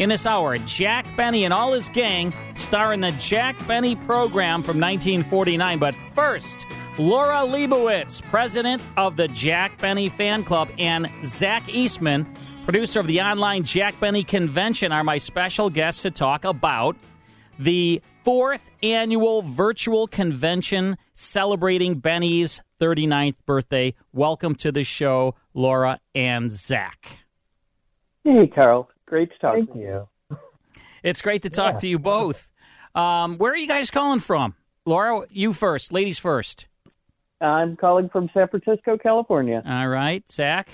In this hour, Jack Benny and all his gang star in the Jack Benny program from 1949. But first, Laura Leibowitz, president of the Jack Benny Fan Club, and Zach Eastman, producer of the online Jack Benny Convention, are my special guests to talk about the fourth annual virtual convention celebrating Benny's 39th birthday. Welcome to the show, Laura and Zach. Hey, Carl. Great to talk Thank to you. It's great to talk Yeah. to you both. Um, where are you guys calling from? Laura, you first. Ladies first. I'm calling from San Francisco, California. All right. Zach?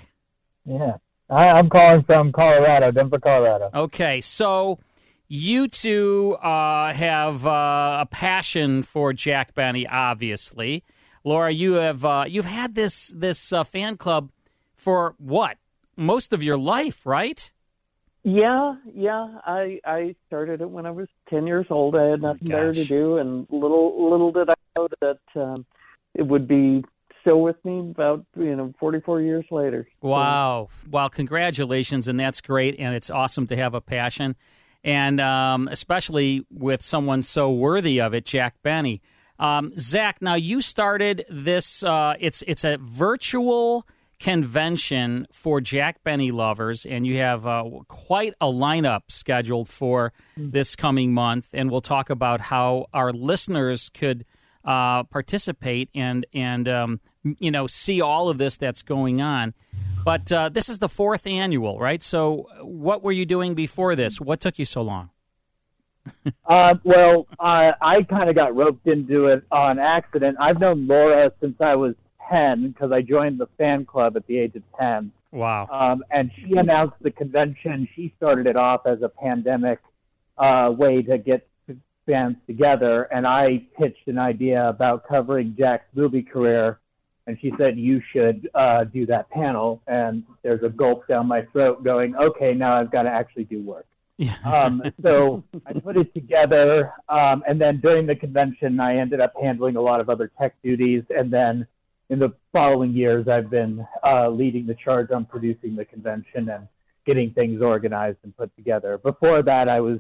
Yeah. I, I'm calling from Colorado, Denver, Colorado. Okay. So you two uh, have uh, a passion for Jack Benny, obviously. Laura, you have uh, you've had this this uh, fan club for what most of your life, right? Yeah, yeah. I I started it when I was ten years old. I had nothing better to do, and little little did I know that um, it would be still with me about you know 44 years later. So, Wow. Well, congratulations, and that's great, and it's awesome to have a passion, and um, especially with someone so worthy of it, Jack Benny. Um, Zach, now you started this. Uh, it's it's a virtual convention for Jack Benny lovers, and you have uh, quite a lineup scheduled for this coming month, and we'll talk about how our listeners could uh, participate and and um, you know see all of this that's going on. But uh, this is the fourth annual, right? So, what were you doing before this? What took you so long? Uh, well, I kind of got roped into it on accident. I've known Laura since I was 10 because I joined the fan club at the age of 10. Wow. Um, and she announced the convention. She started it off as a pandemic uh, way to get fans together. And I pitched an idea about covering Jack's movie career. And she said, You should uh, do that panel. And there's a gulp down my throat going, Okay, now I've got to actually do work. um, so I put it together, um, and then during the convention, I ended up handling a lot of other tech duties, and then in the following years, I've been uh, leading the charge on producing the convention and getting things organized and put together. Before that, I was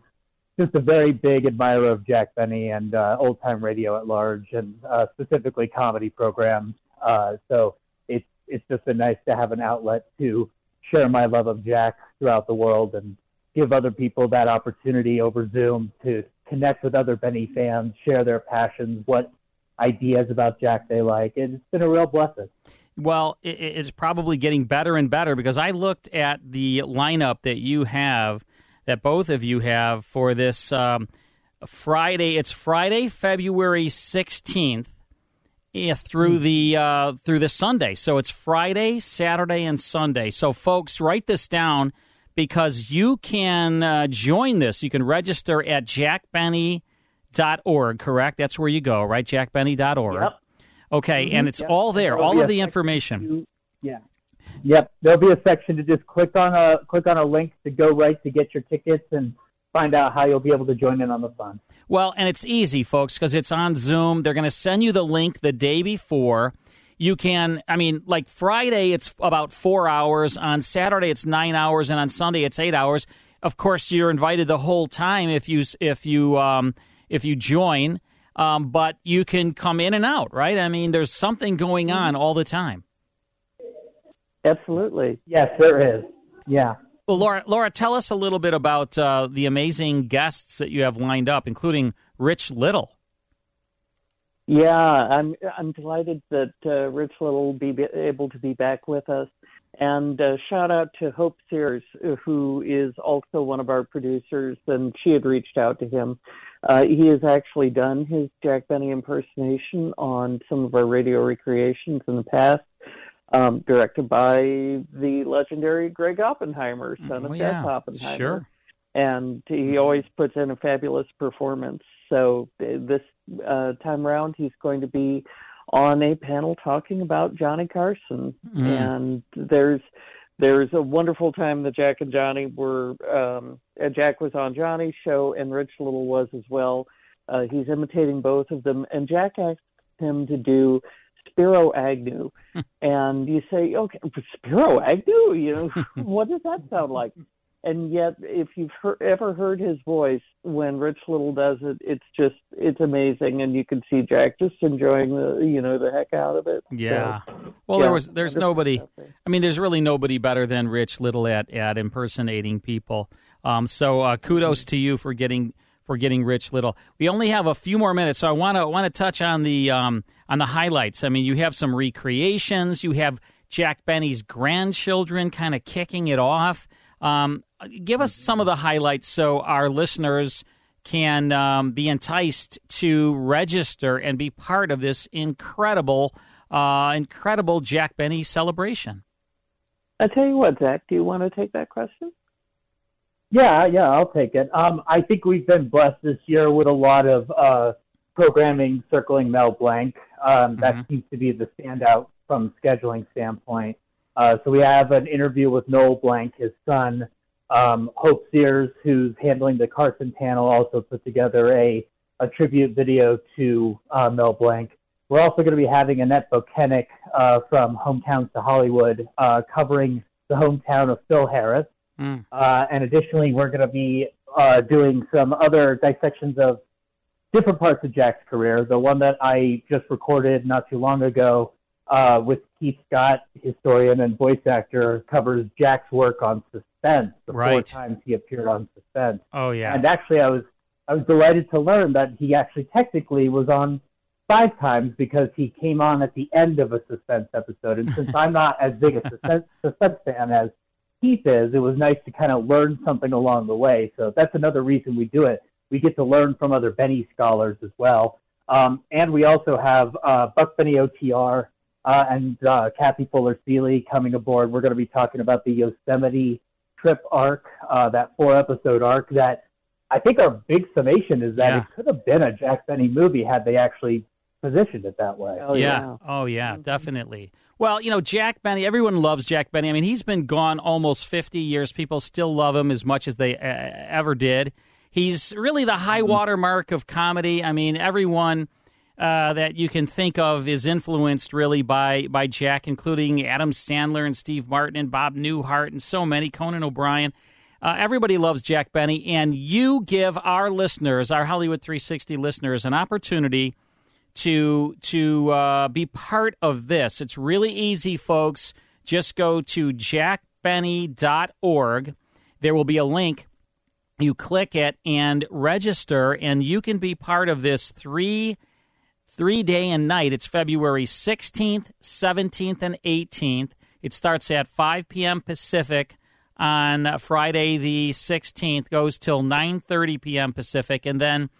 just a very big admirer of Jack Benny and uh, old time radio at large, and uh, specifically comedy programs. Uh, so it's it's just been nice to have an outlet to share my love of Jack throughout the world and give other people that opportunity over Zoom to connect with other Benny fans, share their passions, what ideas about Jack they like. It's been a real blessing. Well, it's probably getting better and better because I looked at the lineup that you have, that both of you have for this um, Friday. It's Friday, February sixteenth, yeah, through the uh, through the Sunday. So it's Friday, Saturday, and Sunday. So folks, write this down because you can uh, join this. You can register at jackbenny.org. Correct? That's where you go, right? Jackbenny.org. Yep. Okay, and it's Yep. all there, There'll all of the information. to- yeah. Yep. There'll be a section to just click on a click on a link to go right to get your tickets and find out how you'll be able to join in on the fun. Well, and it's easy, folks, because it's on Zoom. They're going to send you the link the day before. You can, I mean, like Friday, it's about four hours. On Saturday, it's nine hours. And on Sunday, it's eight hours. of course, you're invited the whole time if you if you um, if you join. Um, but you can come in and out, right? I mean, there's something going on all the time. Absolutely. Yes, there is. Yeah. Well, Laura, Laura, tell us a little bit about uh, the amazing guests that you have lined up, including Rich Little. Yeah, I'm I'm delighted that uh, Rich Little will be able to be back with us. And uh, shout out to Hope Sears, who is also one of our producers, and she had reached out to him. Uh, he has actually done his Jack Benny impersonation on some of our radio recreations in the past, um, directed by the legendary Gregg Oppenheimer, son of oh, yeah. Oppenheimer. Sure. And he always puts in a fabulous performance. So uh, this uh, time around, he's going to be on a panel talking about Johnny Carson, Mm. and there's there's a wonderful time that Jack and Johnny were. Um, uh, Jack was on Johnny's show, and Rich Little was as well. Uh, he's imitating both of them, and Jack asked him to do Spiro Agnew, and you say, okay, Spiro Agnew, you know, what does that sound like? And yet, if you've heard, ever heard his voice when Rich Little does it, it's just it's amazing, and you can see Jack just enjoying the you know the heck out of it. Yeah. So, Well, yeah, there was there's nobody. I mean, there's really nobody better than Rich Little at at impersonating people. Um, so uh, kudos to you for getting for getting Rich Little. We only have a few more minutes, so I want to want to touch on the um, on the highlights. I mean, you have some recreations. You have Jack Benny's grandchildren kind of kicking it off. Um, give us some of the highlights so our listeners can um, be enticed to register and be part of this incredible, uh, incredible Jack Benny celebration. I tell you what, Zach, do you want to take that question? Yeah, yeah, I'll take it. Um, I think we've been blessed this year with a lot of uh, programming circling Mel Blanc. Um, That seems to be the standout from scheduling standpoint. Uh, so we have an interview with Noel Blanc, his son. Um, Hope Sears, who's handling the Carson panel, also put together a, a tribute video to uh, Mel Blanc. We're also going to be having Annette Bochenek uh, from Hometowns to Hollywood uh, covering the hometown of Phil Harris. Mm. Uh, and additionally, we're going to be uh, doing some other dissections of different parts of Jack's career. The one that I just recorded not too long ago uh, with Keith Scott, historian and voice actor, covers Jack's work on Suspense. The four times he appeared on Suspense. Oh yeah. And actually, I was I was delighted to learn that he actually technically was on five times because he came on at the end of a Suspense episode. And since I'm not as big a Suspense, suspense fan as Keith is, it was nice to kind of learn something along the way. So that's another reason we do it. We get to learn from other Benny scholars as well. Um, and we also have uh, Buck Benny OTR uh, and uh, Kathy Fuller Seeley coming aboard. We're going to be talking about the Yosemite trip arc, uh, that four episode arc that I think our big summation is that Yeah. it could have been a Jack Benny movie had they actually positioned it that way. Oh, yeah. Oh yeah, definitely. Well, you know, Jack Benny. Everyone loves Jack Benny. I mean, he's been gone almost fifty years. People still love him as much as they uh, ever did. He's really the high water mark of comedy. I mean, everyone uh, that you can think of is influenced really by by Jack, including Adam Sandler and Steve Martin and Bob Newhart and so many. Conan O'Brien. Uh, everybody loves Jack Benny, and you give our listeners, our Hollywood 360 listeners, an opportunity to to uh, be part of this. It's really easy, folks. Just go to jackbenny.org. There will be a link. You click it and register, and you can be part of this three three day and night. It's February 16th, 17th, and 18th. It starts at 5 p.m. Pacific on Friday the 16th, goes till 9:30 p.m. Pacific, and then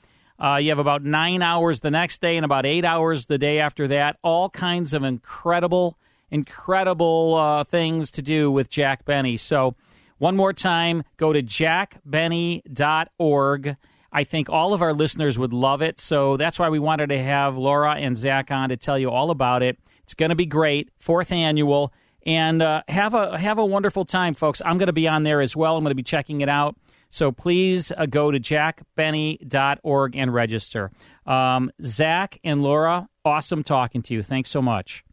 uh, you have about nine hours the next day and about eight hours the day after that. All kinds of incredible, incredible uh, things to do with Jack Benny. So, one more time, go to jackbenny.org. I think all of our listeners would love it. So that's why we wanted to have Laura and Zach on to tell you all about it. It's going to be great, fourth annual, and uh, have a have a wonderful time, folks. I'm going to be on there as well. I'm going to be checking it out. So please uh, go to jackbenny.org and register. Um, Zach and Laura, awesome talking to you. Thanks so much.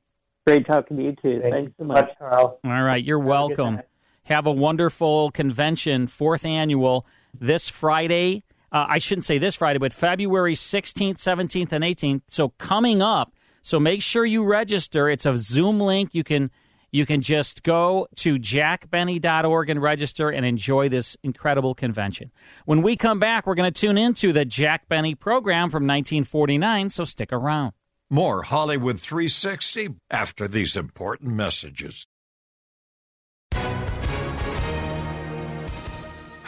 Great talking to you too. Thank Thanks so so much. much, Carl. All right, you're a welcome. night. have a wonderful convention, fourth annual, this Friday. Uh, I shouldn't say this Friday, but February 16th, 17th, and 18th. So coming up. So make sure you register. It's a Zoom link. You can you can just go to jackbenny.org and register and enjoy this incredible convention. When we come back, we're going to tune into the Jack Benny program from 1949, so stick around. More Hollywood 360 after these important messages.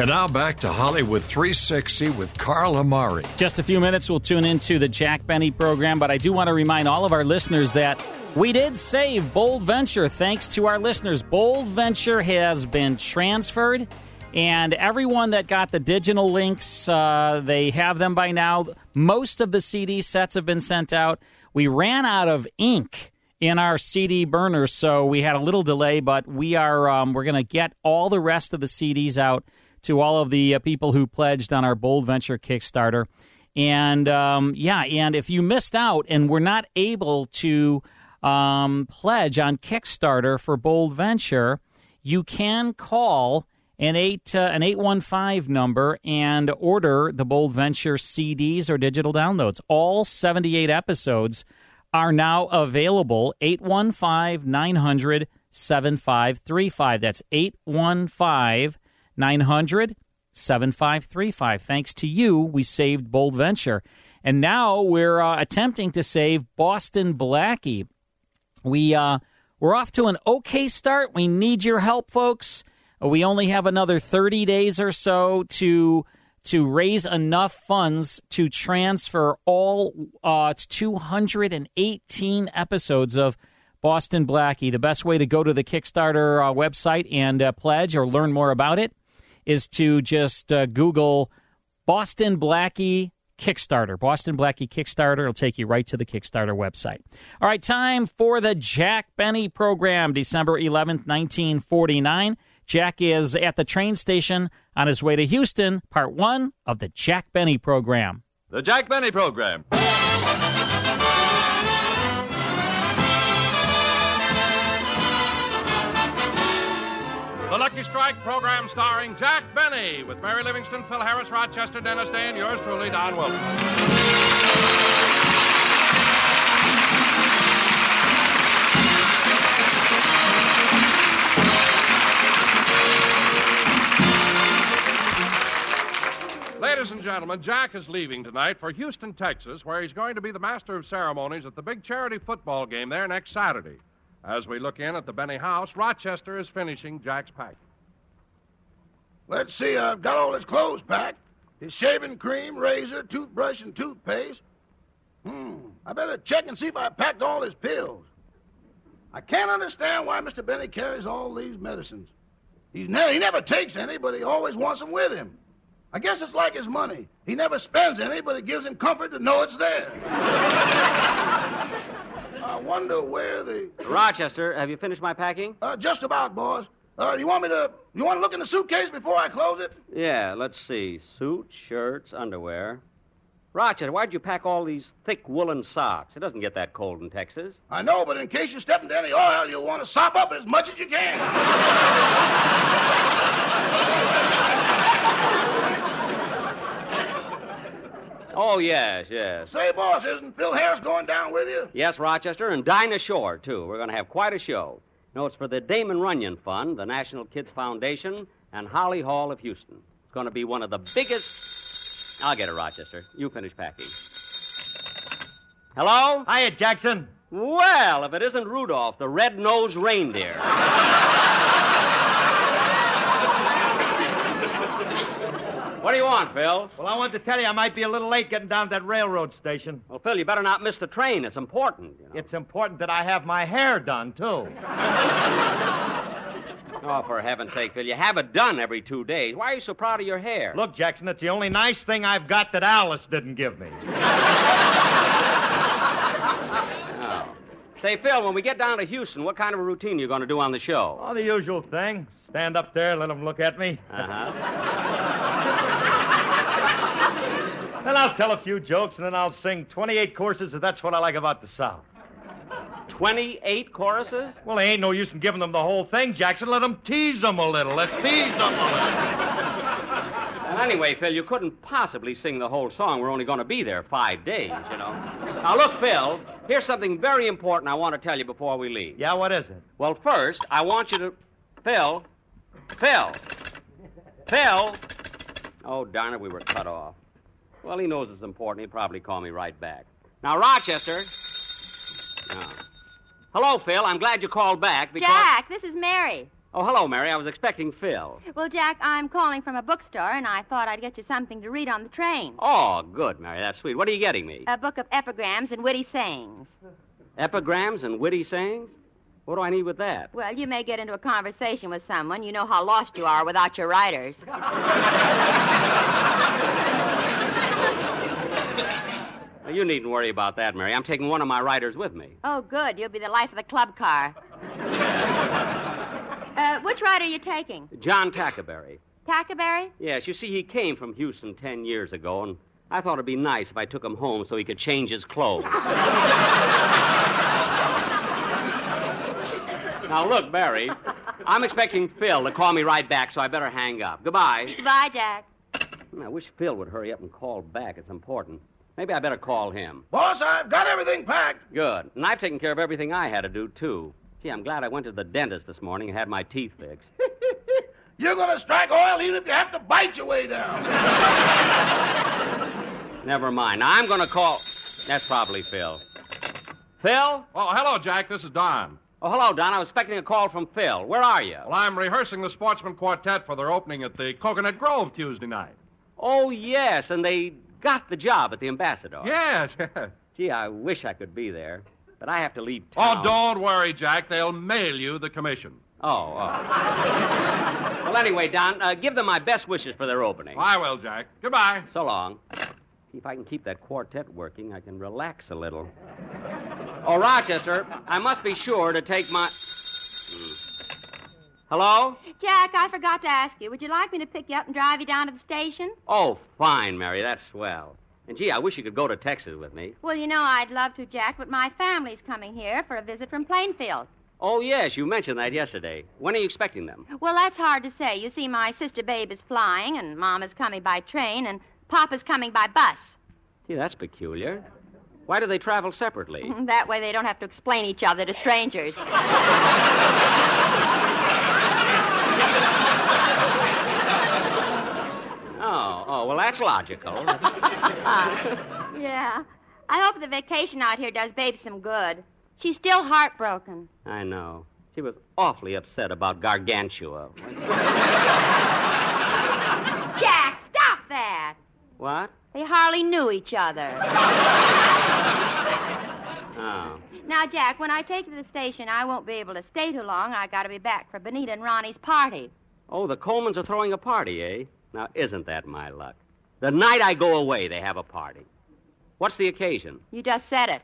And now back to Hollywood 360 with Carl Amari. Just a few minutes, we'll tune into the Jack Benny program, but I do want to remind all of our listeners that we did save Bold Venture thanks to our listeners. Bold Venture has been transferred, and everyone that got the digital links, uh, they have them by now. Most of the CD sets have been sent out. We ran out of ink in our CD burner, so we had a little delay, but we are um, we're going to get all the rest of the CDs out to all of the uh, people who pledged on our Bold Venture Kickstarter. And um, yeah, and if you missed out and were not able to um, pledge on Kickstarter for Bold Venture, you can call an eight uh, an eight one five number and order the Bold Venture CDs or digital downloads. All seventy eight episodes are now available. 815 900 7535. That's 815 900 7535. Thanks to you, we saved Bold Venture. And now we're uh, attempting to save Boston Blackie. We, uh, we're off to an okay start. We need your help, folks. We only have another 30 days or so to to raise enough funds to transfer all uh, 218 episodes of Boston Blackie. The best way to go to the Kickstarter uh, website and uh, pledge or learn more about it is to just uh, Google Boston Blackie Kickstarter. Boston Blackie Kickstarter. It'll take you right to the Kickstarter website. All right, time for the Jack Benny program, December 11th, 1949. Jack is at the train station on his way to Houston, part one of the Jack Benny program. The Jack Benny program. The Lucky Strike program starring Jack Benny with Mary Livingstone, Phil Harris, Rochester, Dennis Day, and yours truly, Don Wilson. Ladies and gentlemen, Jack is leaving tonight for Houston, Texas, where he's going to be the master of ceremonies at the big charity football game there next Saturday. As we look in at the Benny house, Rochester is finishing Jack's packing. Let's see, I've got all his clothes packed. His shaving cream, razor, toothbrush, and toothpaste. Hmm, I better check and see if I packed all his pills. I can't understand why Mr. Benny carries all these medicines. He's ne- he never takes any, but he always wants them with him. I guess it's like his money. He never spends any, but it gives him comfort to know it's there. I wonder where the. Rochester, have you finished my packing? Uh, just about, boys. Uh, do you want me to? You want to look in the suitcase before I close it? Yeah, let's see. Suit, shirts, underwear. Rochester, why'd you pack all these thick woolen socks? It doesn't get that cold in Texas. I know, but in case you step into any oil, you'll want to sop up as much as you can. Oh, yes, yes. Say, boss, isn't Phil Harris going down with you? Yes, Rochester, and Dinah Shore, too. We're going to have quite a show. No, it's for the Damon Runyon Fund, the National Kids Foundation, and Holly Hall of Houston. It's going to be one of the biggest. I'll get it, Rochester. You finish packing. Hello? Hiya, Jackson. Well, if it isn't Rudolph, the red-nosed reindeer. What do you want, Phil? Well, I wanted to tell you I might be a little late getting down to that railroad station. Well, Phil, you better not miss the train. It's important. You know? It's important that I have my hair done, too. Oh, for heaven's sake, Phil, you have it done every two days. Why are you so proud of your hair? Look, Jackson, it's the only nice thing I've got that Alice didn't give me. Oh. Say, Phil, when we get down to Houston, what kind of a routine are you going to do on the show? Oh, the usual thing. Stand up there, let them look at me. Uh-huh. then I'll tell a few jokes, and then I'll sing 28 courses, and that's what I like about the South. 28 choruses? Well, there ain't no use in giving them the whole thing, Jackson. Let them tease them a little. Let's tease them a little. Well, anyway, Phil, you couldn't possibly sing the whole song. We're only going to be there five days, you know. Now, look, Phil, here's something very important I want to tell you before we leave. Yeah, what is it? Well, first, I want you to. Phil. Phil. Phil. Oh, darn it, we were cut off. Well, he knows it's important. He'll probably call me right back. Now, Rochester. Hello, Phil. I'm glad you called back because. Jack, this is Mary. Oh, hello, Mary. I was expecting Phil. Well, Jack, I'm calling from a bookstore, and I thought I'd get you something to read on the train. Oh, good, Mary. That's sweet. What are you getting me? A book of epigrams and witty sayings. Epigrams and witty sayings? What do I need with that? Well, you may get into a conversation with someone. You know how lost you are without your writers. Well, you needn't worry about that, Mary. I'm taking one of my writers with me. Oh, good. You'll be the life of the club car. uh, which ride are you taking? John Tackaberry. Tackaberry? Yes, you see, he came from Houston ten years ago, and I thought it'd be nice if I took him home so he could change his clothes. now, look, Barry, I'm expecting Phil to call me right back, so I better hang up. Goodbye. Goodbye, Jack. I wish Phil would hurry up and call back. It's important. Maybe I better call him. Boss, I've got everything packed. Good. And I've taken care of everything I had to do, too. Gee, I'm glad I went to the dentist this morning and had my teeth fixed. You're going to strike oil even if you have to bite your way down. Never mind. Now, I'm going to call. That's probably Phil. Phil? Oh, hello, Jack. This is Don. Oh, hello, Don. I was expecting a call from Phil. Where are you? Well, I'm rehearsing the Sportsman Quartet for their opening at the Coconut Grove Tuesday night. Oh, yes, and they got the job at the Ambassador. Yes, yes. Gee, I wish I could be there, but I have to leave town. Oh, don't worry, Jack. They'll mail you the commission. Oh, oh. well, anyway, Don, uh, give them my best wishes for their opening. I will, Jack. Goodbye. So long. If I can keep that quartet working, I can relax a little. Oh, Rochester, I must be sure to take my. Hello? Jack, I forgot to ask you. Would you like me to pick you up and drive you down to the station? Oh, fine, Mary. That's swell. And gee, I wish you could go to Texas with me. Well, you know, I'd love to, Jack, but my family's coming here for a visit from Plainfield. Oh, yes, you mentioned that yesterday. When are you expecting them? Well, that's hard to say. You see, my sister Babe is flying, and Mama's coming by train, and Papa's coming by bus. Gee, that's peculiar. Why do they travel separately? That way they don't have to explain each other to strangers. Oh, oh, well, that's logical. yeah. I hope the vacation out here does Babe some good. She's still heartbroken. I know. She was awfully upset about Gargantua. Jack, stop that. What? They hardly knew each other. Oh. Now, Jack, when I take you to the station, I won't be able to stay too long. I got to be back for Benita and Ronnie's party. Oh, the Colmans are throwing a party, eh? Now, isn't that my luck? The night I go away, they have a party. What's the occasion? You just said it.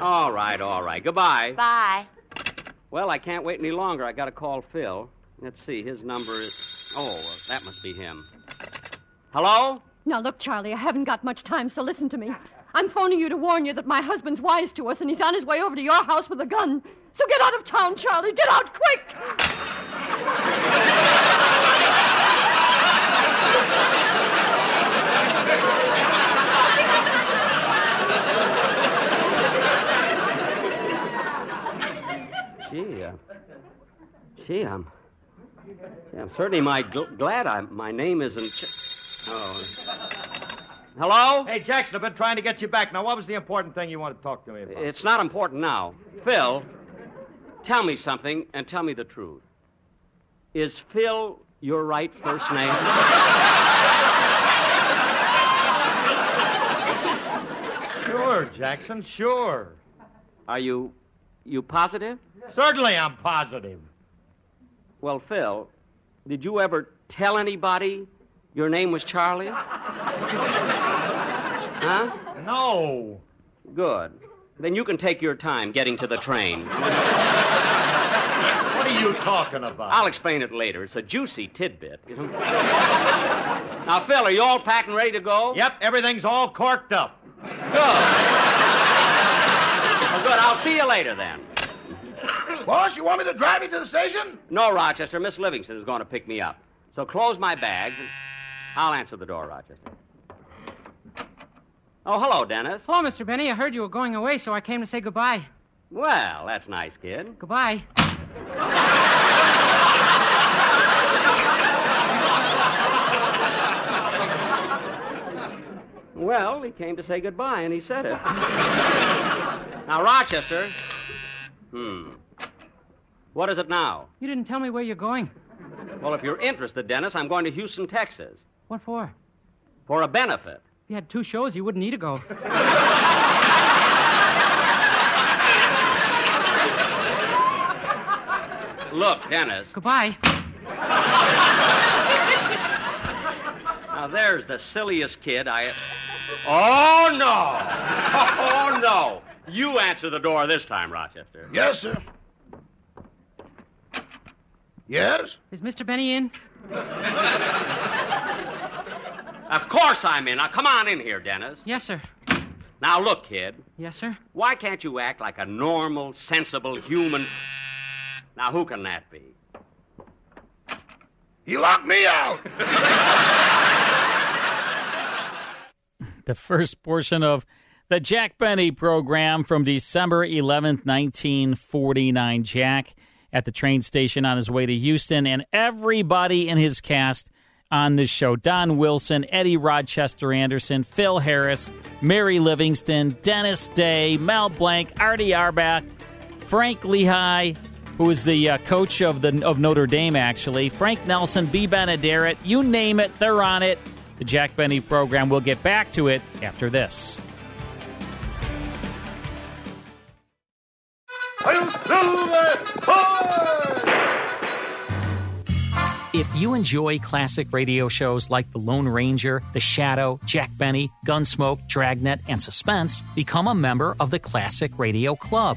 All right, all right. Goodbye. Bye. Well, I can't wait any longer. I got to call Phil. Let's see. His number is. Oh, well, that must be him. Hello? Now, look, Charlie, I haven't got much time, so listen to me. I'm phoning you to warn you that my husband's wise to us, and he's on his way over to your house with a gun. So get out of town, Charlie. Get out quick! Uh, gee, I'm. Yeah, I'm certainly my gl- glad I, my name isn't. Ch- oh. Hello? Hey, Jackson, I've been trying to get you back. Now, what was the important thing you wanted to talk to me about? It's not important now. Phil, tell me something and tell me the truth. Is Phil your right first name? Sure, Jackson, sure. Are you you positive? Certainly I'm positive. Well, Phil, did you ever tell anybody your name was Charlie? huh? No. Good. Then you can take your time getting to the train. What are you talking about? I'll explain it later. It's a juicy tidbit. Now, Phil, are you all packed and ready to go? Yep, everything's all corked up. Good. Well, good. I'll see you later then. Boss, you want me to drive you to the station? No, Rochester. Miss Livingstone is going to pick me up. So close my bags and I'll answer the door, Rochester. Oh, hello, Dennis. Hello, Mr. Benny. I heard you were going away, so I came to say goodbye. Well, that's nice, kid. Goodbye. Well, he came to say goodbye, and he said it. now, Rochester. Hmm. What is it now? You didn't tell me where you're going. Well, if you're interested, Dennis, I'm going to Houston, Texas. What for? For a benefit. If you had two shows, you wouldn't need to go. Look, Dennis. Goodbye. Now, there's the silliest kid I. Oh, no! Oh, no! You answer the door this time, Rochester. Yes, sir. Yes? Is Mr. Benny in? Of course I'm in. Now, come on in here, Dennis. Yes, sir. Now, look, kid. Yes, sir. Why can't you act like a normal, sensible human? Now, who can that be? You locked me out. the first portion of the Jack Benny program from December 11th, 1949. Jack at the train station on his way to Houston, and everybody in his cast on this show Don Wilson, Eddie Rochester Anderson, Phil Harris, Mary Livingstone, Dennis Day, Mel Blanc, Artie Auerbach, Frank Leahy, who is the uh, coach of the of Notre Dame, actually, Frank Nelson, Bea Benaderet, you name it, they're on it. The Jack Benny program. We'll get back to it after this. If you enjoy classic radio shows like The Lone Ranger, The Shadow, Jack Benny, Gunsmoke, Dragnet, and Suspense, become a member of the Classic Radio Club.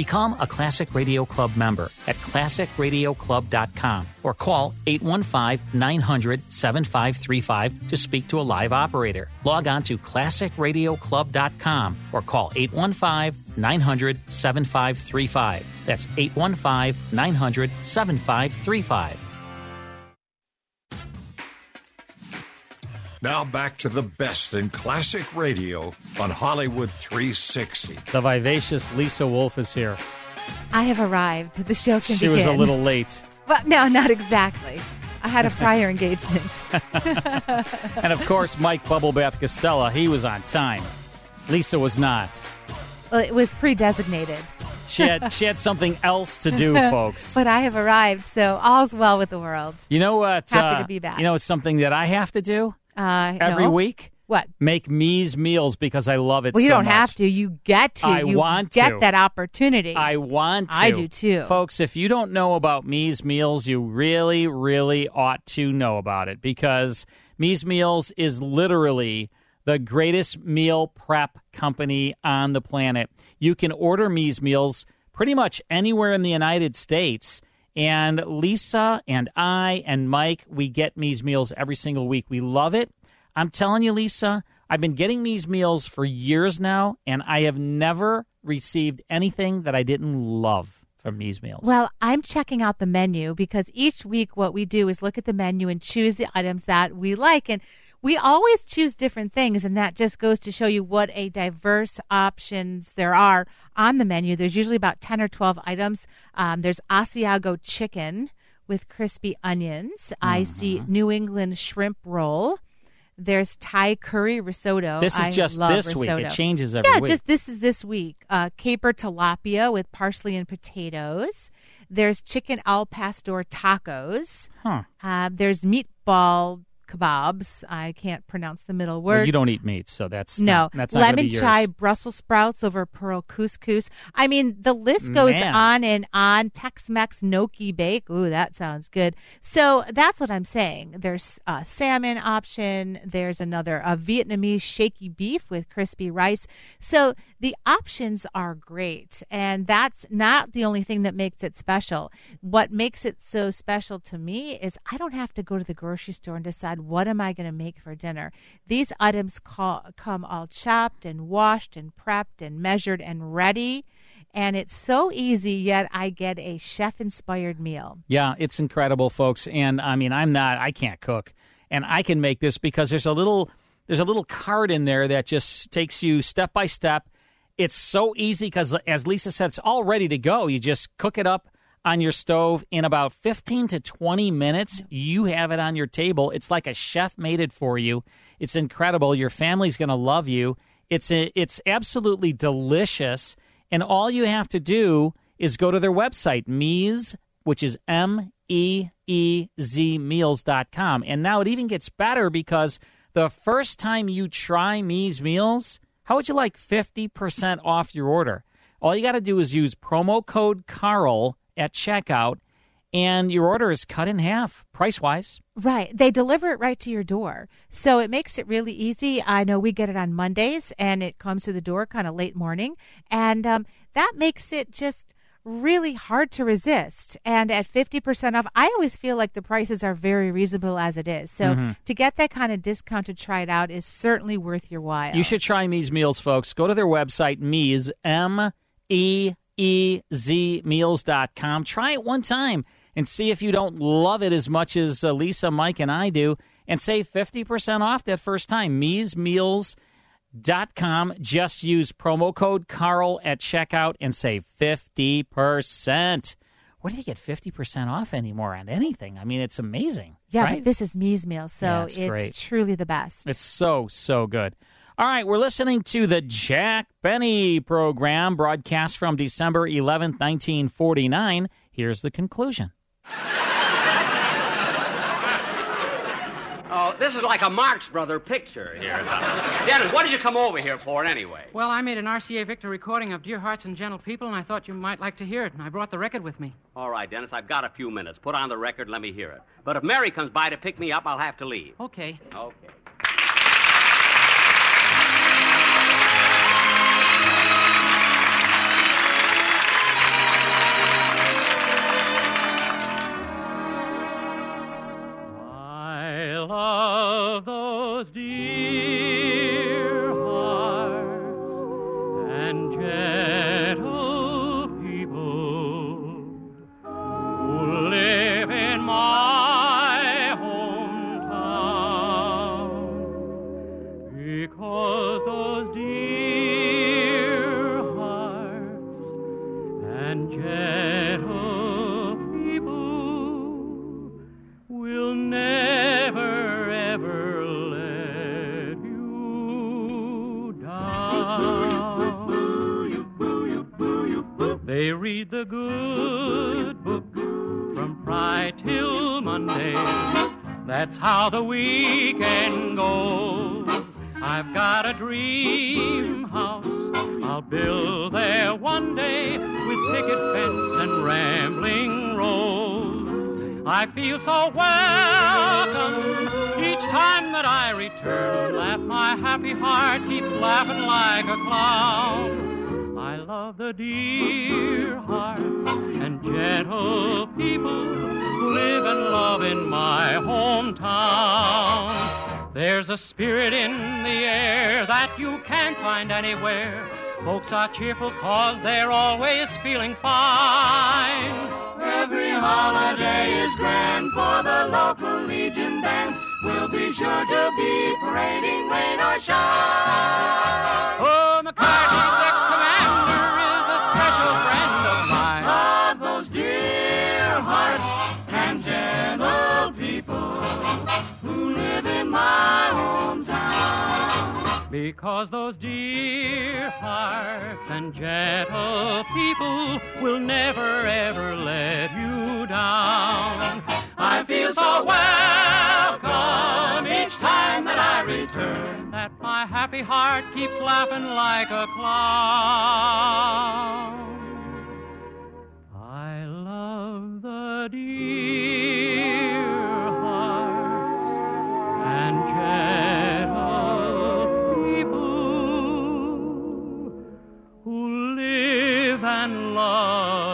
Become a Classic Radio Club member at classicradioclub.com or call 815 900 7535 to speak to a live operator. Log on to classicradioclub.com or call 815 900 7535. That's 815 900 7535. Now back to the best in classic radio on Hollywood 360. The vivacious Lisa Wolf is here. I have arrived. The show can be. She begin. was a little late. But no, not exactly. I had a prior engagement. And of course, Mike Bubblebath Costella, he was on time. Lisa was not. well, it was pre-designated. She had she had something else to do, folks. but I have arrived, so all's well with the world. You know what? Happy uh, to be back. You know it's something that I have to do Uh, every no? week. What? Make Meez meals because I love it. Well, you so don't much. have to. You get to. I you want get to. that opportunity. I want to. I do too. Folks, if you don't know about Meez Meals, you really, really ought to know about it because Meez Meals is literally the greatest meal prep company on the planet. You can order Meez Meals pretty much anywhere in the United States. And Lisa and I and Mike, we get Meez meals every single week. We love it. I'm telling you, Lisa, I've been getting Meez meals for years now, and I have never received anything that I didn't love from Meez meals. Well, I'm checking out the menu because each week what we do is look at the menu and choose the items that we like. And we always choose different things, and that just goes to show you what a diverse options there are on the menu. There's usually about 10 or 12 items. Um, there's Asiago chicken with crispy onions. I see New England shrimp roll. There's Thai curry risotto. This is I just love this week. It risotto. changes every yeah, week. just this is this week. Uh, caper tilapia with parsley and potatoes. There's chicken al pastor tacos. Huh. Uh, there's meatball kebabs. I can't pronounce the middle word. Well, you don't eat meat, so that's no not, that's not lemon chai Brussels sprouts over pearl couscous. I mean, the list goes Man. on and on. Tex-Mex gnocchi bake. Ooh, that sounds good. So that's what I'm saying. There's a salmon option. There's another a Vietnamese shaky beef with crispy rice. So the options are great, and that's not the only thing that makes it special. What makes it so special to me is I don't have to go to the grocery store and decide what am I going to make for dinner. These items call, come all chopped and washed and prepped and measured and ready. And it's so easy, yet I get a chef inspired meal. Yeah, it's incredible, folks. And I mean, I'm not, I can't cook, and I can make this because there's a little, there's a little card in there that just takes you step by step. It's so easy because, as Lisa said, it's all ready to go. You just cook it up on your stove in about 15 to 20 minutes. You have it on your table. It's like a chef made it for you. It's incredible. Your family's going to love you. It's a, it's absolutely delicious. And all you have to do is go to their website, Meez, which is M E E Z meals.com. And now it even gets better because the first time you try Meez Meals, how would you like 50% off your order? All you got to do is use promo code Carl at checkout, and your order is cut in half price wise. Right. They deliver it right to your door. So it makes it really easy. I know we get it on Mondays and it comes to the door kind of late morning. And um, that makes it just really hard to resist. And at 50% off, I always feel like the prices are very reasonable as it is. So Mhm. to get that kind of discount to try it out is certainly worth your while. You should try Meez Meals, folks. Go to their website, Meez, M E E Z meals.com. Try it one time and see if you don't love it as much as uh, Lisa, Mike, and I do, and save 50% off that first time. Meez Meals. Dot com. Just use promo code Carl at checkout and save 50%. Where do you get 50% off anymore on anything? I mean, it's amazing. yeah, right? but this is Meez Meal. So Yeah, it's it's truly the best. It's so, so good. All right, we're listening to the Jack Benny program, broadcast from December 11th, 1949. Here's the conclusion. Oh, this is like a Marx Brother picture here. Dennis, what did you come over here for anyway? Well, I made an RCA Victor recording of Dear Hearts and Gentle People, and I thought you might like to hear it, and I brought the record with me. All right, Dennis, I've got a few minutes. Put on the record, let me hear it. But if Mary comes by to pick me up, I'll have to leave. Okay. Okay. love. I'll build there one day with picket fence and rambling roads. I feel so welcome each time that I return. That my happy heart keeps laughing like a clown. I love the dear hearts and and gentle people who live and love in my hometown. There's a spirit in the air that you can't find anywhere. Folks are cheerful cause they're always feeling fine. Every holiday is grand for the local Legion Band. We'll be sure to be parading rain or shine. Oh, McCartney, the ah. commander, is a special friend of mine. Of those dear hearts and gentle people who live in my hometown. Because those dear hearts and gentle people will never ever let you down. I feel so welcome each time that I return. That my happy heart keeps laughing like a clown. And love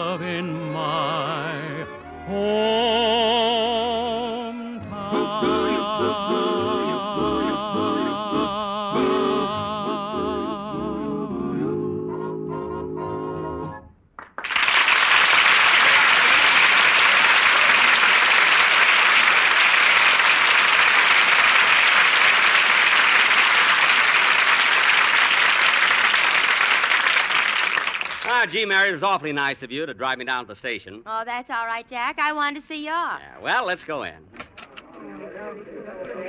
Mary, it was awfully nice of you to drive me down to the station. Oh, that's all right, Jack. I wanted to see you off. Yeah, well, let's go in.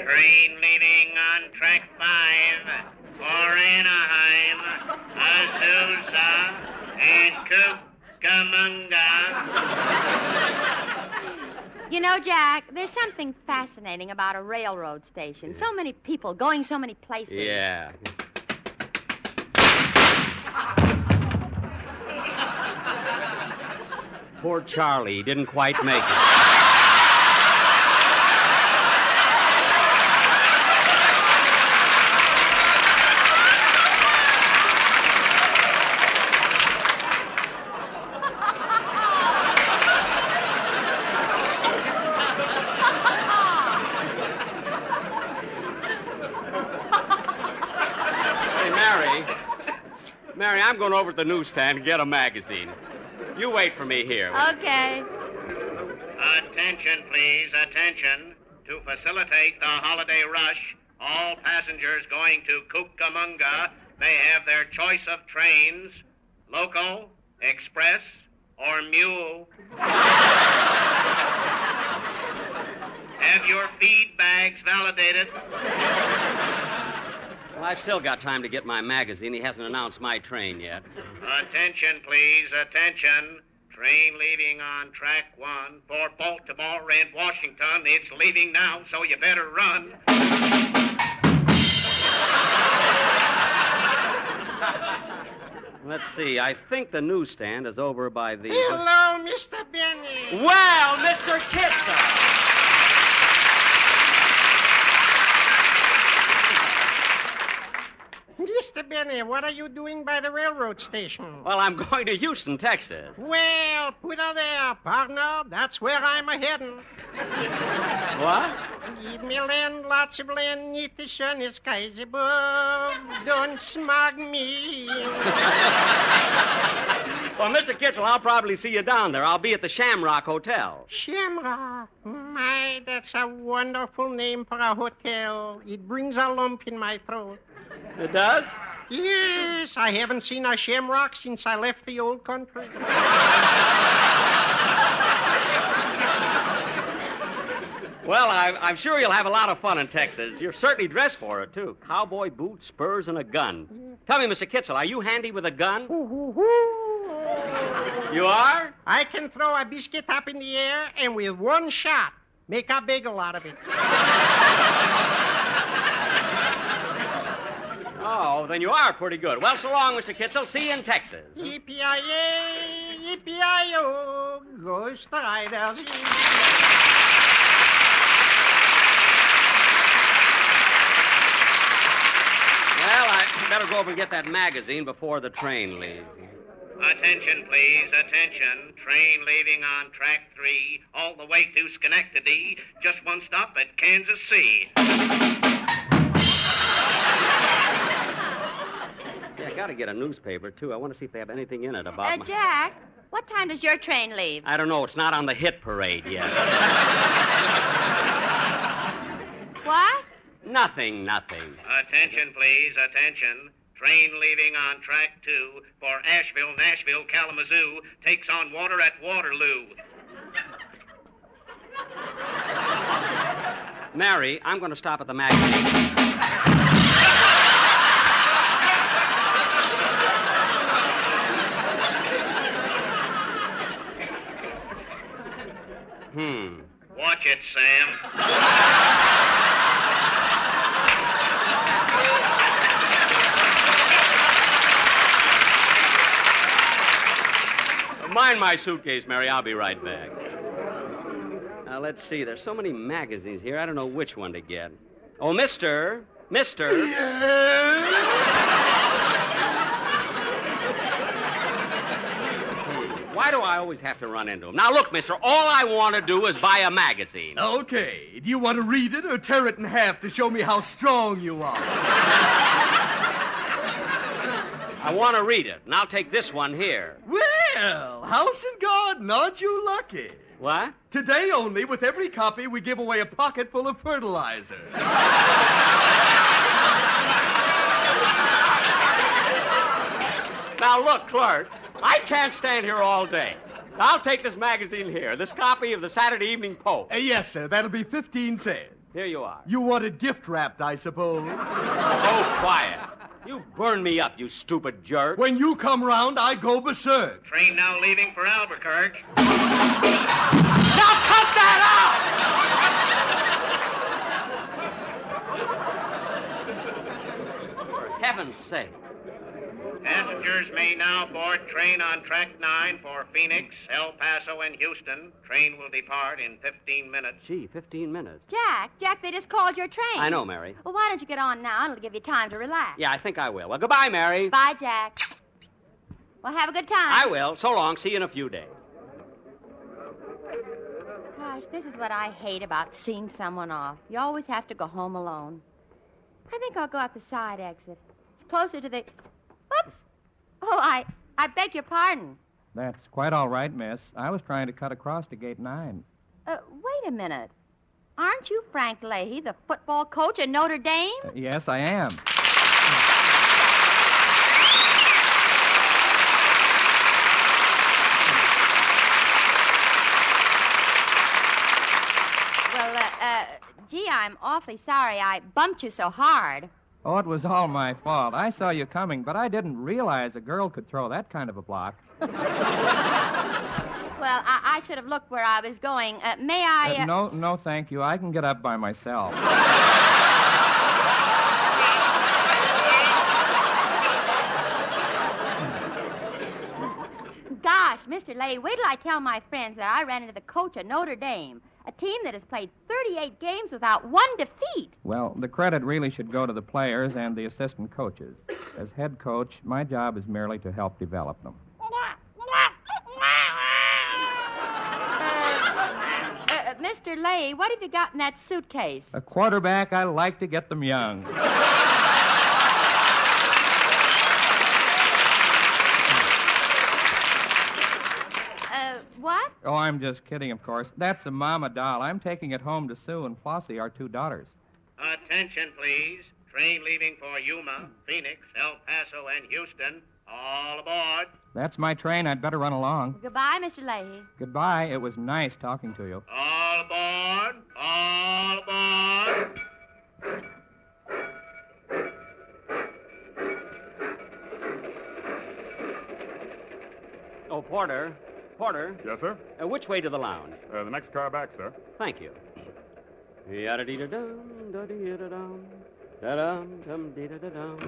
Train leaving on track five for Anaheim, Azusa, and Cucamonga. You know, Jack, there's something fascinating about a railroad station. So many people going so many places. Yeah. Poor Charlie, didn't quite make it. Mary, I'm going over to the newsstand to get a magazine. You wait for me here. Okay. Attention, please, attention. To facilitate the holiday rush, all passengers going to Cucamonga may have their choice of trains local, express, or mule. have your feed bags validated. Well, I've still got time to get my magazine. He hasn't announced my train yet. Attention, please, attention. Train leaving on track one for Baltimore and Washington. It's leaving now, so you better run. Let's see. I think the newsstand is over by the. Hello, Mr. Benny. Well, Mr. Kitzel. Mr. Benny, what are you doing by the railroad station? Well, I'm going to Houston, Texas. Well, put her there, partner. That's where I'm a heading. What? Give me land, lots of land, neath the sun is skies above. Don't smog me. Well, Mr. Kitzel, I'll probably see you down there. I'll be at the Shamrock Hotel. Shamrock. My, that's a wonderful name for a hotel. It brings a lump in my throat. It does? Yes, I haven't seen a shamrock since I left the old country. Well, I, I'm sure you'll have a lot of fun in Texas. You're certainly dressed for it, too. Cowboy boots, spurs, and a gun. Tell me, Mr. Kitzel, are you handy with a gun? You are? I can throw a biscuit up in the air and with one shot make a bagel out of it. Oh, then you are pretty good. Well, so long, Mr. Kitzel. See you in Texas. Yippee-yi-yay, yippee-yi-yo, Ghost Riders. Well, I better go over and get that magazine before the train leaves. Attention, please. Attention. Train leaving on track three, all the way to Schenectady. Just one stop at Kansas City. Yeah, I gotta get a newspaper, too. I want to see if they have anything in it about Uh, my... Jack, what time does your train leave? I don't know. It's not on the hit parade yet. What? nothing, nothing. Attention, please. Attention. Train leaving on track two for Asheville, Nashville, Kalamazoo takes on water at Waterloo. Mary, I'm going to stop at the magazine. Hmm. Watch it, Sam. Mind my suitcase, Mary. I'll be right back. Now, let's see. There's so many magazines here, I don't know which one to get. Oh, mister. Mister. Why do I always have to run into him? Now, look, mister, all I want to do is buy a magazine. Okay. Do you want to read it or tear it in half to show me how strong you are? I want to read it, and I'll take this one here. Well, house and garden, aren't you lucky? What? Today only, with every copy, we give away a pocket full of fertilizer. Now, look, clerk, I can't stand here all day. I'll take this magazine here, this copy of the Saturday Evening Post. Uh, yes, sir. That'll be 15 cents. Here you are. You want it gift wrapped, I suppose. Oh, quiet. You burn me up, you stupid jerk. When you come round, I go berserk. Train now leaving for Albuquerque. Now cut that out! For heaven's sake. Passengers may now board train on track 9 for Phoenix, El Paso, and Houston. Train will depart in 15 minutes. Gee, 15 minutes. Jack, Jack, they just called your train. I know, Mary. Well, why don't you get on now? It'll give you time to relax. Yeah, I think I will. Well, goodbye, Mary. Bye, Jack. Well, have a good time. I will. So long. See you in a few days. Gosh, this is what I hate about seeing someone off. You always have to go home alone. I think I'll go out the side exit. It's closer to the. Whoops! Oh, I, I beg your pardon. That's quite all right, miss. I was trying to cut across to gate nine. Uh, wait a minute. Aren't you Frank Leahy, the football coach at Notre Dame? Uh, yes, I am. Well, uh, uh, gee, I'm awfully sorry I bumped you so hard. Oh, it was all my fault. I saw you coming, but I didn't realize a girl could throw that kind of a block. Well, I, I should have looked where I was going. Uh, may I? Uh, no, no, thank you. I can get up by myself. Gosh, Mr. Leahy, wait till I tell my friends that I ran into the coach of Notre Dame, a team that has played 38 games without one defeat. Well, the credit really should go to the players and the assistant coaches. As head coach, my job is merely to help develop them. Uh, Mr. Leahy, what have you got in that suitcase? A quarterback, I like to get them young. Uh, what? Oh, I'm just kidding, of course. That's a mama doll. I'm taking it home to Sue and Flossie, our two daughters. Attention, please. Train leaving for Yuma, Phoenix, El Paso, and Houston. All aboard. That's my train. I'd better run along. Goodbye, Mr. Leahy. Goodbye. It was nice talking to you. All aboard. All aboard. Oh, Porter. Porter. Yes, sir? Uh, which way to the lounge? Uh, the next car back, sir. Thank you. Yada-dee-da-dum, da-dee-da-dum, da-dum, dum-dee-da-da-dum,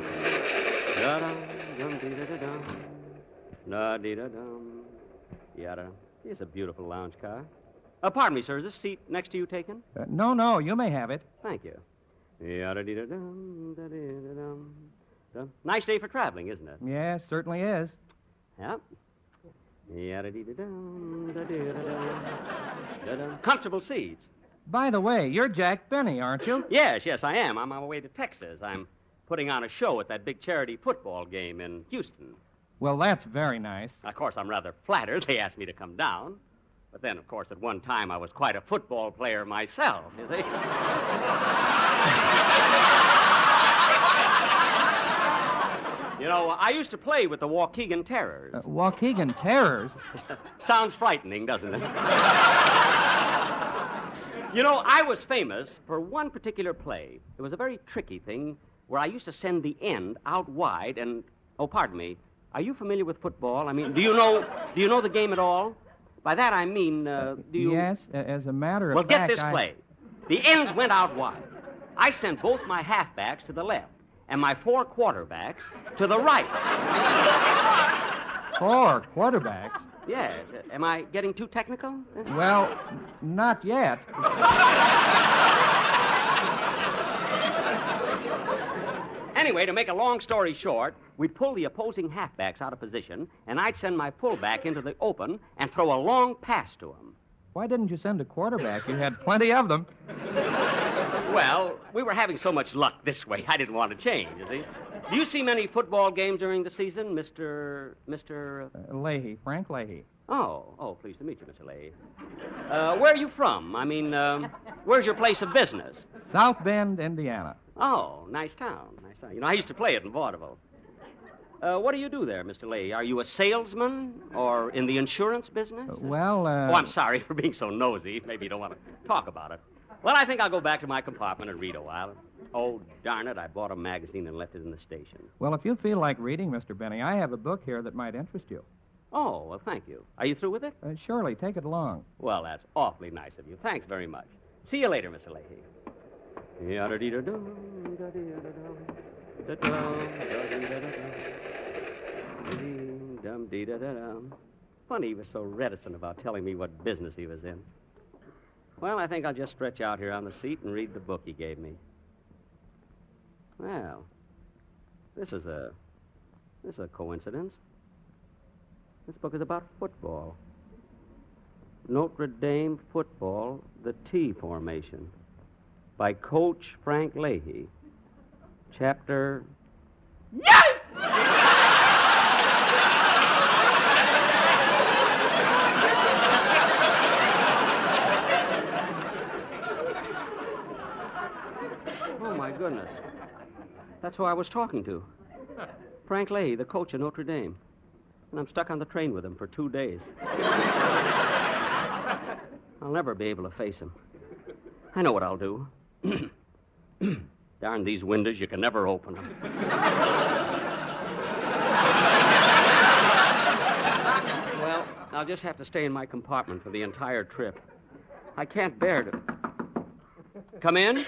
da-dum, dum-dee-da-da-dum, da-dee-da-dum, yada. It's a beautiful lounge car. Uh, pardon me, sir. Is this seat next to you taken? Uh, no, no, you may have it. Thank you. Yada-dee-da-dum, da-dee-da-dum, dum. Nice day for traveling, isn't it? Yes, certainly is. Yep. Yada-dee-da-dum, da-dee-da-dum, da-dum. Comfortable seats. By the way, you're Jack Benny, aren't you? Yes, yes, I am. I'm on my way to Texas. I'm putting on a show at that big charity football game in Houston. Well, that's very nice. Of course, I'm rather flattered they asked me to come down. But then, of course, at one time I was quite a football player myself, you see. you know, I used to play with the Waukegan Terrors. Uh, Waukegan Terrors? Sounds frightening, doesn't it? you know, I was famous for one particular play. It was a very tricky thing where I used to send the end out wide and. Oh, pardon me. Are you familiar with football? I mean, do you know do you know the game at all? By that I mean, uh, do you? Yes, as a matter of Well, fact. Well, get this I- play. The ends went out wide. I sent both my halfbacks to the left and my four quarterbacks to the right. Four quarterbacks? Yes. Am I getting too technical? Well, not yet. Anyway, to make a long story short, we'd pull the opposing halfbacks out of position, and I'd send my fullback into the open and throw a long pass to him. Why didn't you send a quarterback? You had plenty of them. Well, we were having so much luck this way, I didn't want to change, you see. Do you see many football games during the season, Mr. Mr. Uh, Leahy, Frank Leahy. Oh, oh, pleased to meet you, Mr. Leahy. Uh, where are you from? I mean, um, where's your place of business? South Bend, Indiana. Oh, nice town, nice town. You know, I used to play it in vaudeville. Uh, what do you do there, Mr. Leahy? Are you a salesman or in the insurance business? Well, uh. oh, I'm sorry for being so nosy. Maybe you don't want to talk about it. Well, I think I'll go back to my compartment and read a while. Oh, darn it, I bought a magazine and left it in the station. Well, if you feel like reading, Mr. Benny, I have a book here that might interest you. Oh, well, thank you. Are you through with it? Uh, surely, take it along. Well, that's awfully nice of you. Thanks very much. See you later, Mr. Leahy. Yada-dee-da-dum, da-dee-da-da-dum, da-dum, da-dee-da-da-dum, dee-dum, dee-da-da-dum. Funny he was so reticent about telling me what business he was in. Well, I think I'll just stretch out here on the seat and read the book he gave me. Well, this is a this is a coincidence. This book is about football. Notre Dame football, the T formation, by Coach Frank Leahy. Chapter. Oh, my goodness. That's who I was talking to. Frank Leahy, the coach of Notre Dame. And I'm stuck on the train with him for two days. I'll never be able to face him. I know what I'll do. Darn these windows, you can never open them. well, I'll just have to stay in my compartment for the entire trip. I can't bear to. Come in?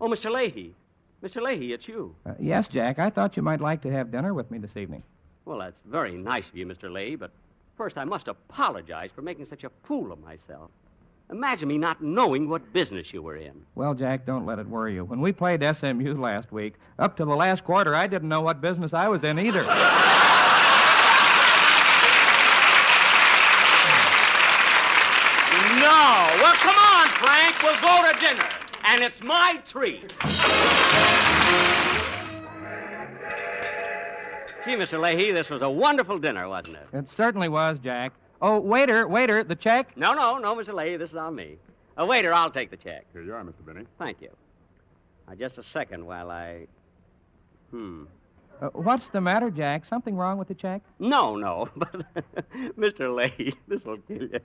Oh, Mr. Leahy. Mr. Leahy, it's you. Uh, yes, Jack, I thought you might like to have dinner with me this evening. Well, that's very nice of you, Mr. Leahy, but first I must apologize for making such a fool of myself. Imagine me not knowing what business you were in. Well, Jack, don't let it worry you. When we played SMU last week, up to the last quarter, I didn't know what business I was in either. No! Well, come on, Frank. We'll go to dinner. And it's my treat. Gee, Mr. Leahy, this was a wonderful dinner, wasn't it? It certainly was, Jack. Oh, waiter, waiter, the check? No, no, no, Mr. Leahy, this is on me. Uh, waiter, I'll take the check. Here you are, Mr. Benny. Thank you. Now, just a second while I. Hmm. Uh, what's the matter, Jack? Something wrong with the check? No, no, but Mr. Leahy, this will kill you.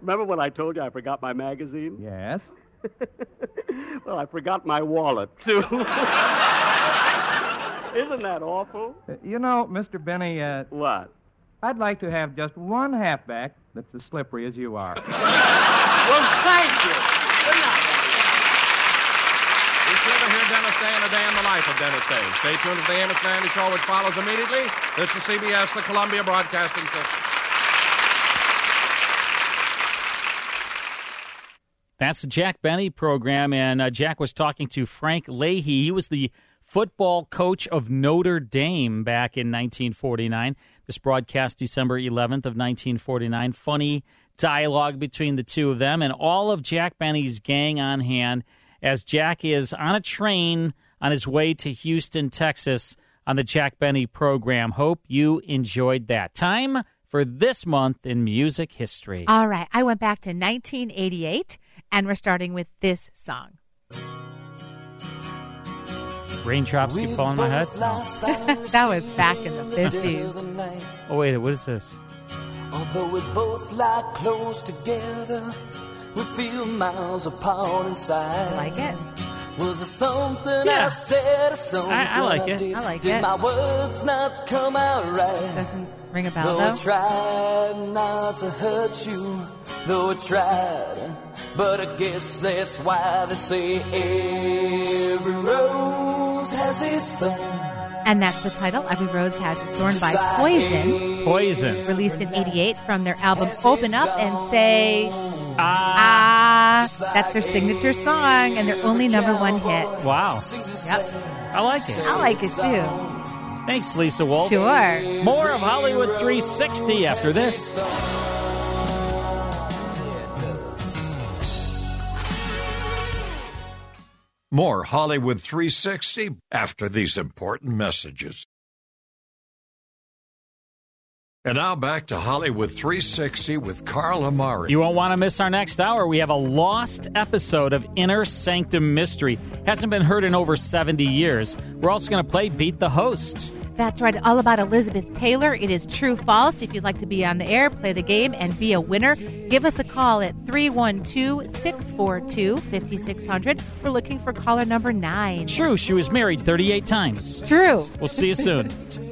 Remember when I told you I forgot my magazine? Yes. Well, I forgot my wallet, too. Isn't that awful? Uh, you know, Mr. Benny, uh, What? I'd like to have just one halfback that's as slippery as you are. Well, thank you. Good night. Be sure to hear Dennis Day and a day in the life of Dennis Day. Stay tuned to the Amos 'n' Andy Show, which follows immediately. This is CBS, the Columbia Broadcasting System. That's the Jack Benny program, and uh, Jack was talking to Frank Leahy. He was the football coach of Notre Dame back in 1949. This broadcast December 11th of 1949. Funny dialogue between the two of them and all of Jack Benny's gang on hand as Jack is on a train on his way to Houston, Texas on the Jack Benny program. Hope you enjoyed that. Time for this month in music history. All right, I went back to 1988, and we're starting with this song. Raindrops keep falling on my head. that was back in the 50s. Oh wait, what is this? Although we both lie close together, we feel miles apart inside. I like it? Was it something Yeah. I said or something I- I like it. did? I like did it. my words not come out right? Doesn't ring a bell, Though I though. tried not to hurt you, though I tried, but I guess that's why they say every rose has its thorn. And that's the title, Every Rose Has Its Thorn by Poison. Poison. Released in 88 from their album Open Up and Say Ah. That's their signature song and their only number one hit. Wow. Yep. I like it. I like it too. Thanks, Lisa Wolf. Sure. More of Hollywood 360 after this. More Hollywood 360 after these important messages. And now back to Hollywood 360 with Carl Amari. You won't want to miss our next hour. We have a lost episode of Inner Sanctum Mystery. Hasn't been heard in over 70 years. We're also going to play Beat the Host. That's right, all about Elizabeth Taylor. It is true false. If you'd like to be on the air, play the game, and be a winner, give us a call at 312 642 5600. We're looking for caller number nine. True, she was married 38 times. True. We'll see you soon.